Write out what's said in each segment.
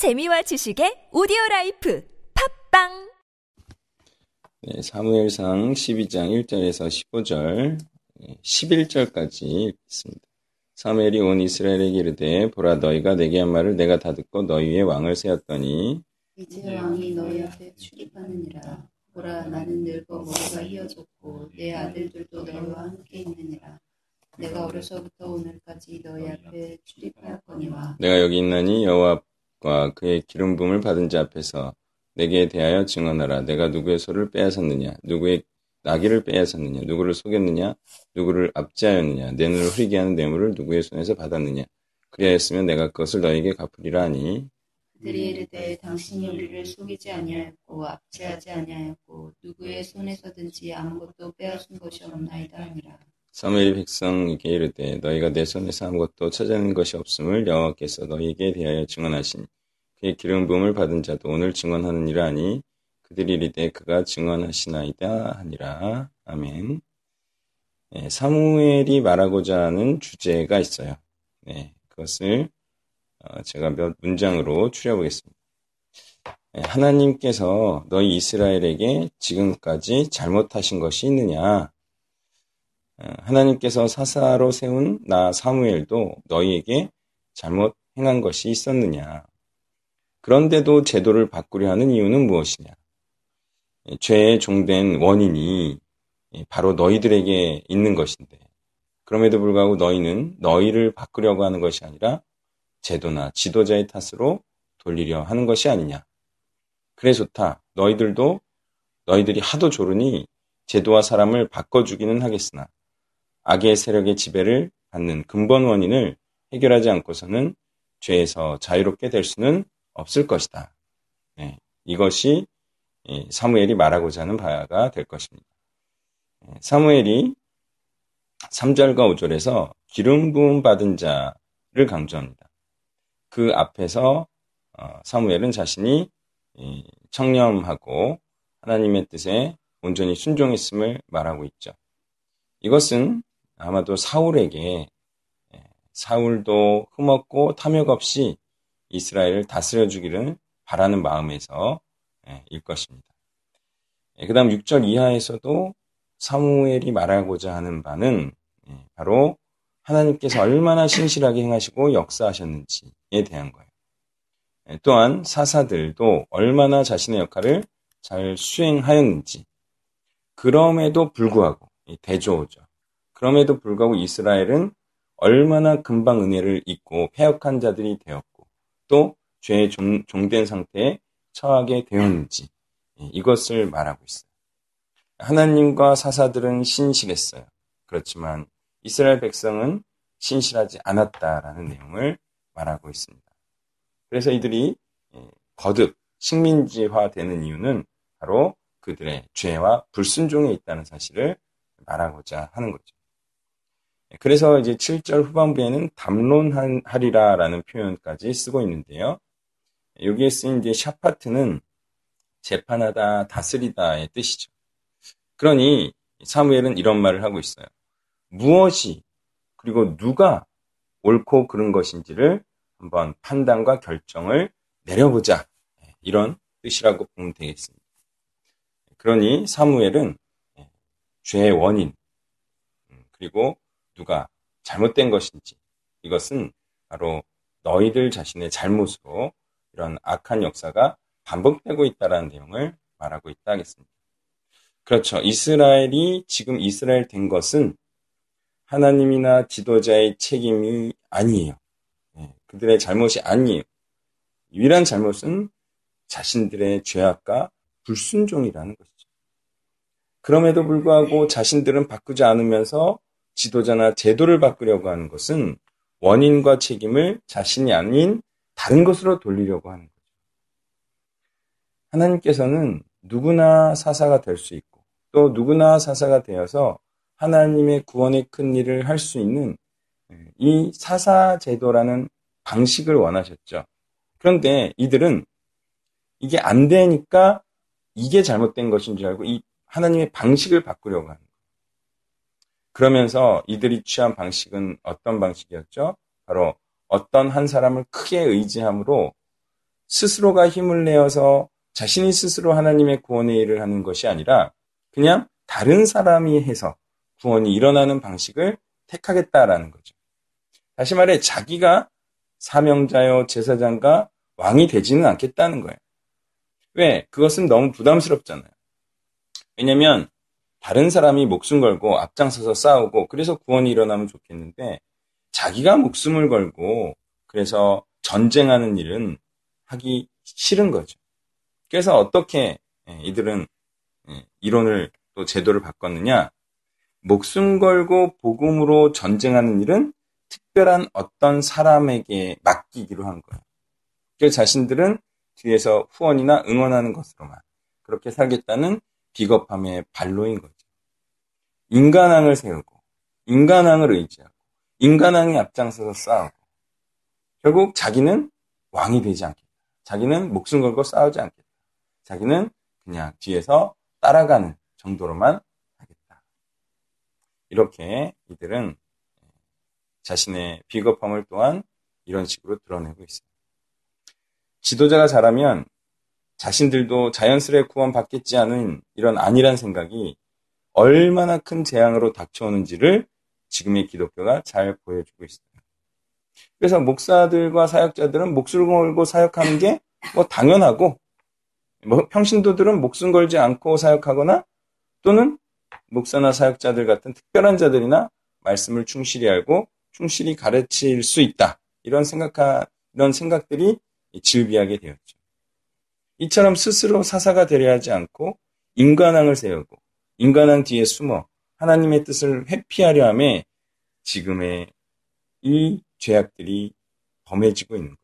재미와 지식의 오디오 라이프 팟빵 네, 사무엘상 12장 1절에서 15절, 11절까지 읽습니다. 사무엘이 온 이스라엘에게 이르되 보라 너희가 내게 한 말을 내가 다 듣고 너희 위에 왕을 세웠더니 이제 왕이 너희 앞에 출입하느니라. 보라 나는 늙어 머리가 희어졌고 내 아들들도 너희와 함께 있느니라. 내가 어려서부터 오늘까지 너희 앞에 출입하였거니와 내가 여기 있나니 여호와 과 그의 기름 부음을 받은 자 앞에서 내게 대하여 증언하라. 내가 누구의 소를 빼앗았느냐? 누구의 나귀를 빼앗았느냐? 누구를 속였느냐? 누구를 압제하였느냐? 내 눈을 흐리게 하는 뇌물을 누구의 손에서 받았느냐? 그리하였으면 내가 그것을 너에게 갚으리라 하니 그들이 이르되 당신이 우리를 속이지 아니하였고 압제하지 아니하였고 누구의 손에서든지 아무것도 빼앗은 것이 없나이다 하니라. 사무엘이 백성에게 이르되 너희가 내 손에서 아무것도 찾아낸 것이 없음을 여호와께서 너희에게 대하여 증언하신 그의 기름 부음을 받은 자도 오늘 증언하느니라 하니 그들이 이르되 그가 증언하시나이다 하니라 아멘. 네, 사무엘이 말하고자 하는 주제가 있어요. 네, 그것을 어, 제가 몇 문장으로 추려보겠습니다. 네, 하나님께서 너희 이스라엘에게 지금까지 잘못하신 것이 있느냐? 어, 하나님께서 사사로 세운 나 사무엘도 너희에게 잘못 행한 것이 있었느냐? 그런데도 제도를 바꾸려 하는 이유는 무엇이냐? 예, 죄의 종된 원인이 바로 너희들에게 있는 것인데, 그럼에도 불구하고 너희는 너희를 바꾸려고 하는 것이 아니라 제도나 지도자의 탓으로 돌리려 하는 것이 아니냐. 그래 좋다. 너희들도 너희들이 하도 조르니 제도와 사람을 바꿔주기는 하겠으나 악의 세력의 지배를 받는 근본 원인을 해결하지 않고서는 죄에서 자유롭게 될 수는 없을 것이다. 네, 이것이 사무엘이 말하고자 하는 바가 될 것입니다. 사무엘이 3절과 5절에서 기름 부음 받은 자를 강조합니다. 그 앞에서 어, 사무엘은 자신이 청렴하고 하나님의 뜻에 온전히 순종했음을 말하고 있죠. 이것은 아마도 사울에게 사울도 흠없고 탐욕 없이 이스라엘을 다스려 주기를 바라는 마음에서 일 것입니다. 그 다음 6절 이하에서도 사무엘이 말하고자 하는 바는 바로 하나님께서 얼마나 신실하게 행하시고 역사하셨는지에 대한 거예요. 또한 사사들도 얼마나 자신의 역할을 잘 수행하였는지, 그럼에도 불구하고, 대조죠. 그럼에도 불구하고 이스라엘은 얼마나 금방 은혜를 잊고 폐역한 자들이 되었고, 또 죄의 종, 종된 상태에 처하게 되었는지, 이것을 말하고 있어요. 하나님과 사사들은 신실했어요. 그렇지만 이스라엘 백성은 신실하지 않았다라는 내용을 말하고 있습니다. 그래서 이들이 거듭 식민지화 되는 이유는 바로 그들의 죄와 불순종에 있다는 사실을 말하고자 하는 거죠. 그래서 이제 7절 후반부에는 담론하리라라는 표현까지 쓰고 있는데요. 여기에 쓰인 이제 샤파트는 재판하다, 다스리다의 뜻이죠. 그러니 사무엘은 이런 말을 하고 있어요. 무엇이 그리고 누가 옳고 그른 것인지를 한번 판단과 결정을 내려보자. 이런 뜻이라고 보면 되겠습니다. 그러니 사무엘은 죄의 원인, 그리고 누가 잘못된 것인지, 이것은 바로 너희들 자신의 잘못으로 이런 악한 역사가 반복되고 있다는 내용을 말하고 있다 하겠습니다. 그렇죠. 이스라엘이 지금 이스라엘 된 것은 하나님이나 지도자의 책임이 아니에요. 네, 그들의 잘못이 아니에요. 유일한 잘못은 자신들의 죄악과 불순종이라는 것이죠. 그럼에도 불구하고 자신들은 바꾸지 않으면서 지도자나 제도를 바꾸려고 하는 것은 원인과 책임을 자신이 아닌 다른 것으로 돌리려고 하는 거죠. 하나님께서는 누구나 사사가 될 수 있고 또 누구나 사사가 되어서 하나님의 구원의 큰 일을 할 수 있는 이 사사 제도라는 방식을 원하셨죠. 그런데 이들은 이게 안 되니까 이게 잘못된 것인 줄 알고 이 하나님의 방식을 바꾸려고 하는. 그러면서 이들이 취한 방식은 어떤 방식이었죠? 바로 어떤 한 사람을 크게 의지함으로 스스로가 힘을 내어서 자신이 스스로 하나님의 구원의 일을 하는 것이 아니라 그냥 다른 사람이 해서 구원이 일어나는 방식을 택하겠다라는 거죠. 다시 말해 자기가 사명자요 제사장과 왕이 되지는 않겠다는 거예요. 왜? 그것은 너무 부담스럽잖아요. 왜냐면 다른 사람이 목숨 걸고 앞장서서 싸우고 그래서 구원이 일어나면 좋겠는데 자기가 목숨을 걸고 그래서 전쟁하는 일은 하기 싫은 거죠. 그래서 어떻게 예, 이들은 예, 이론을 또 제도를 바꿨느냐? 목숨 걸고 복음으로 전쟁하는 일은 특별한 어떤 사람에게 맡기기로 한 거예요. 그래서 자신들은 뒤에서 후원이나 응원하는 것으로만 그렇게 살겠다는 비겁함의 발로인 거죠. 인간왕을 세우고 인간왕을 의지하고 인간왕이 앞장서서 싸우고 결국 자기는 왕이 되지 않겠다. 자기는 목숨 걸고 싸우지 않겠다. 자기는 그냥 뒤에서 따라가는 정도로만 하겠다. 이렇게 이들은 자신의 비겁함을 또한 이런 식으로 드러내고 있습니다. 지도자가 잘하면 자신들도 자연스레 구원받겠지 않은 이런 안일한 생각이 얼마나 큰 재앙으로 닥쳐오는지를 지금의 기독교가 잘 보여주고 있어요. 그래서 목사들과 사역자들은 목숨 걸고 사역하는 게 뭐 당연하고 뭐 평신도들은 목숨 걸지 않고 사역하거나 또는 목사나 사역자들 같은 특별한 자들이나 말씀을 충실히 알고 충실히 가르칠 수 있다. 이런 생각한 이런 생각들이 질비하게 되었죠. 이처럼 스스로 사사가 되려 하지 않고 인간왕을 세우고 인간왕 뒤에 숨어 하나님의 뜻을 회피하려 함에 지금의 이 죄악들이 범해지고 있는.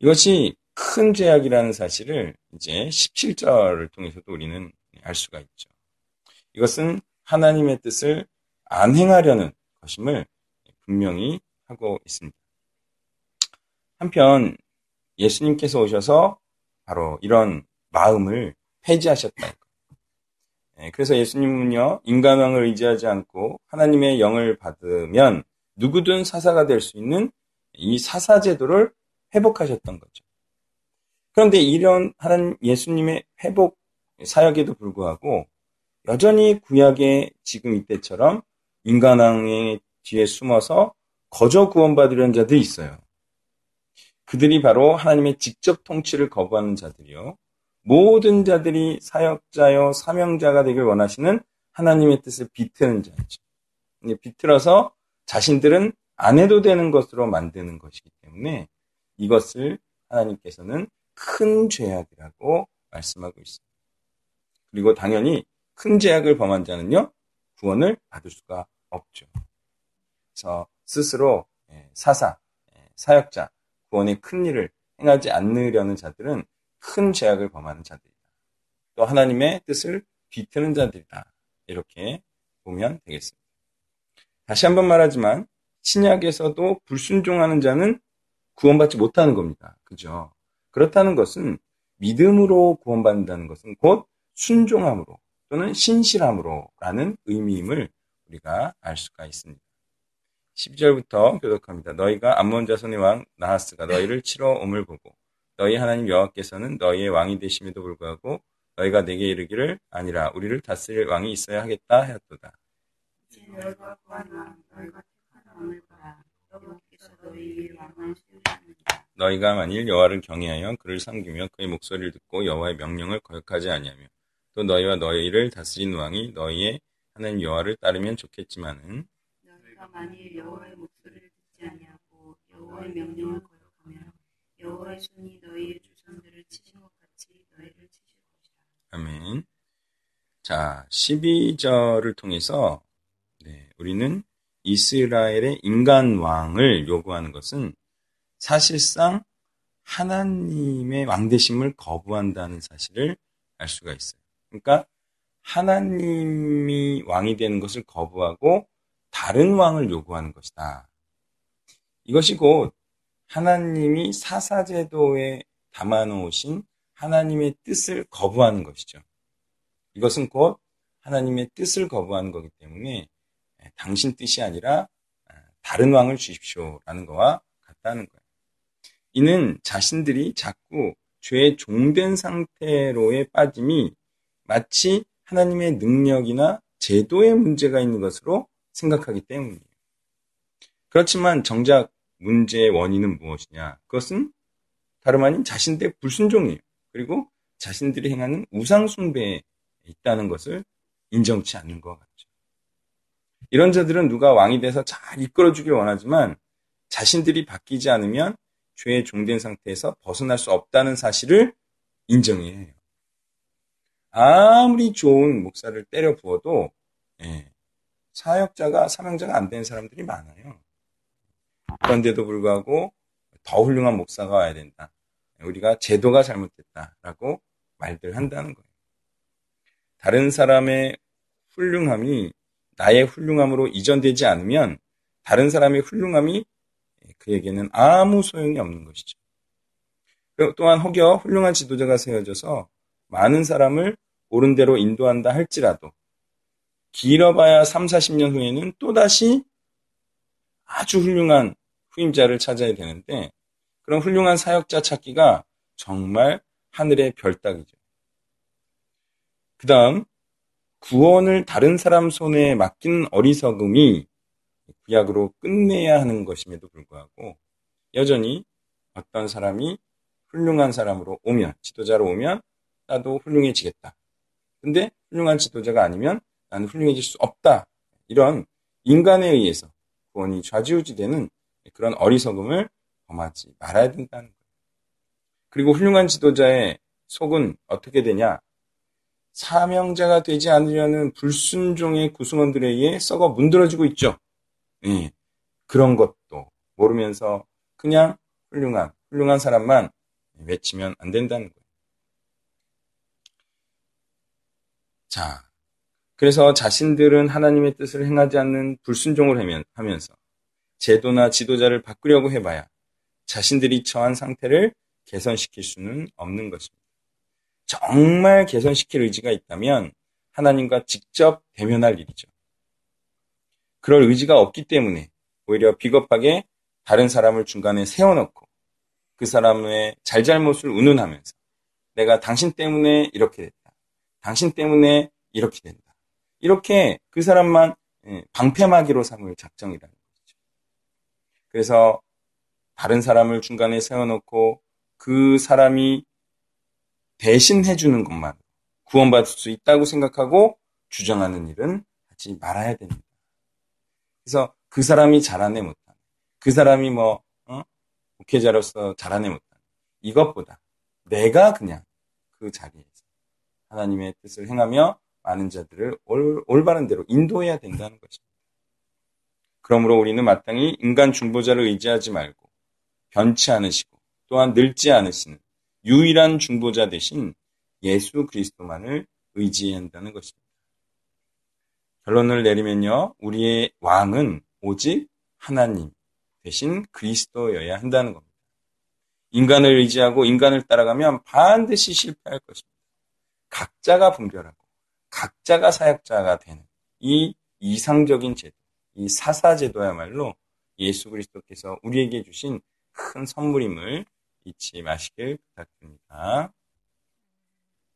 이것이 큰 죄악이라는 사실을 이제 17절을 통해서도 우리는 알 수가 있죠. 이것은 하나님의 뜻을 안 행하려는 것임을 분명히 하고 있습니다. 한편 예수님께서 오셔서 바로 이런 마음을 폐지하셨다. 네, 그래서 예수님은요, 인간왕을 의지하지 않고 하나님의 영을 받으면 누구든 사사가 될 수 있는 이 사사제도를 회복하셨던 거죠. 그런데 이런 하나님 예수님의 회복 사역에도 불구하고 여전히 구약의 지금 이때처럼 인간왕의 뒤에 숨어서 거저 구원받으려는 자들이 있어요. 그들이 바로 하나님의 직접 통치를 거부하는 자들이요. 모든 자들이 사역자요, 사명자가 되길 원하시는 하나님의 뜻을 비트는 자죠. 비틀어서 자신들은 안 해도 되는 것으로 만드는 것이기 때문에 이것을 하나님께서는 큰 죄악이라고 말씀하고 있습니다. 그리고 당연히 큰 죄악을 범한 자는요, 구원을 받을 수가 없죠. 그래서 스스로 예, 사사, 예, 사역자, 구원의 큰 일을 행하지 않으려는 자들은 큰 죄악을 범하는 자들이다. 또 하나님의 뜻을 뒤트는 자들이다. 이렇게 보면 되겠습니다. 다시 한번 말하지만 신약에서도 불순종하는 자는 구원받지 못하는 겁니다. 그죠? 그렇다는 것은 믿음으로 구원받는다는 것은 곧 순종함으로 또는 신실함으로라는 의미임을 우리가 알 수가 있습니다. 12절부터 교독합니다. 너희가 암몬 자손의 왕 나하스가 너희를 치러 옴을 보고 너희 하나님 여호와께서는 너희의 왕이 되심에도 불구하고 너희가 내게 이르기를 아니라 우리를 다스릴 왕이 있어야 하겠다 하였도다. 너희가 만일 여호와를 경외하여 그를 섬기며 그의 목소리를 듣고 여호와의 명령을 거역하지 아니하며 또 너희와 너희를 다스린 왕이 너희의 하나님 여호와를 따르면 좋겠지만은 너희가 만일 여호와의 목소리를 듣지 아니하고 여호와의 명령을 거역하며 여호와의 손이 너희의 조상들을 치신 것 같이 너희를 치실 것이라. 아멘. 자, 12절을 통해서 네, 우리는 이스라엘의 인간 왕을 요구하는 것은 사실상 하나님의 왕대심을 거부한다는 사실을 알 수가 있어요. 그러니까 하나님이 왕이 되는 것을 거부하고 다른 왕을 요구하는 것이다. 이것이 곧 하나님이 사사제도에 담아놓으신 하나님의 뜻을 거부하는 것이죠. 이것은 곧 하나님의 뜻을 거부하는 거기 때문에 당신 뜻이 아니라 다른 왕을 주십시오라는 거와 같다는 거예요. 이는 자신들이 자꾸 죄의 종된 상태로의 빠짐이 마치 하나님의 능력이나 제도에 문제가 있는 것으로 생각하기 때문이에요. 그렇지만 정작 문제의 원인은 무엇이냐? 그것은 다름 아닌 자신들의 불순종이에요. 그리고 자신들이 행하는 우상숭배에 있다는 것을 인정치 않는 것 같죠. 이런 자들은 누가 왕이 돼서 잘 이끌어주길 원하지만 자신들이 바뀌지 않으면 죄의 종된 상태에서 벗어날 수 없다는 사실을 인정해야 해요. 아무리 좋은 목사를 때려 부어도 예, 사역자가 사명자가 안 되는 사람들이 많아요. 그런데도 불구하고 더 훌륭한 목사가 와야 된다. 우리가 제도가 잘못됐다라고 말들 한다는 거예요. 다른 사람의 훌륭함이 나의 훌륭함으로 이전되지 않으면 다른 사람의 훌륭함이 그에게는 아무 소용이 없는 것이죠. 또한 혹여 훌륭한 지도자가 세워져서 많은 사람을 옳은 대로 인도한다 할지라도 길어봐야 3, 40년 후에는 또다시 아주 훌륭한 후임자를 찾아야 되는데 그런 훌륭한 사역자 찾기가 정말 하늘의 별따기죠. 그 다음 구원을 다른 사람 손에 맡기는 어리석음이 구약으로 끝내야 하는 것임에도 불구하고 여전히 어떤 사람이 훌륭한 사람으로 오면 지도자로 오면 나도 훌륭해지겠다. 근데 훌륭한 지도자가 아니면 나는 훌륭해질 수 없다. 이런 인간에 의해서 구원이 좌지우지되는 그런 어리석음을 범하지 말아야 된다는 거예요. 그리고 훌륭한 지도자의 속은 어떻게 되냐? 사명자가 되지 않으려는 불순종의 구승원들에 의해 썩어 문드러지고 있죠. 예, 그런 것도 모르면서 그냥 훌륭한, 훌륭한 사람만 외치면 안 된다는 거예요. 자, 그래서 자신들은 하나님의 뜻을 행하지 않는 불순종을 하면서 제도나 지도자를 바꾸려고 해봐야 자신들이 처한 상태를 개선시킬 수는 없는 것입니다. 정말 개선시킬 의지가 있다면 하나님과 직접 대면할 일이죠. 그럴 의지가 없기 때문에 오히려 비겁하게 다른 사람을 중간에 세워놓고 그 사람의 잘잘못을 운운하면서 내가 당신 때문에 이렇게 됐다. 당신 때문에 이렇게 된다. 이렇게 그 사람만 예, 방패막이로 삼을 작정이라는 거죠. 그래서 다른 사람을 중간에 세워놓고 그 사람이 대신 해주는 것만 구원받을 수 있다고 생각하고 주장하는 일은 하지 말아야 됩니다. 그래서 그 사람이 잘하네 못하네. 그 사람이 뭐, 어? 목회자로서 잘하네 못하네. 이것보다 내가 그냥 그 자리에서 하나님의 뜻을 행하며 많은 자들을 올, 올바른 대로 인도해야 된다는 것입니다. 그러므로 우리는 마땅히 인간 중보자를 의지하지 말고 변치 않으시고 또한 늙지 않으시는 유일한 중보자 대신 예수 그리스도만을 의지해야 한다는 것입니다. 결론을 내리면요, 우리의 왕은 오직 하나님 대신 그리스도여야 한다는 겁니다. 인간을 의지하고 인간을 따라가면 반드시 실패할 것입니다. 각자가 분별하고 각자가 사역자가 되는 이 이상적인 제도, 이 사사제도야말로 예수 그리스도께서 우리에게 주신 큰 선물임을 잊지 마시길 부탁드립니다.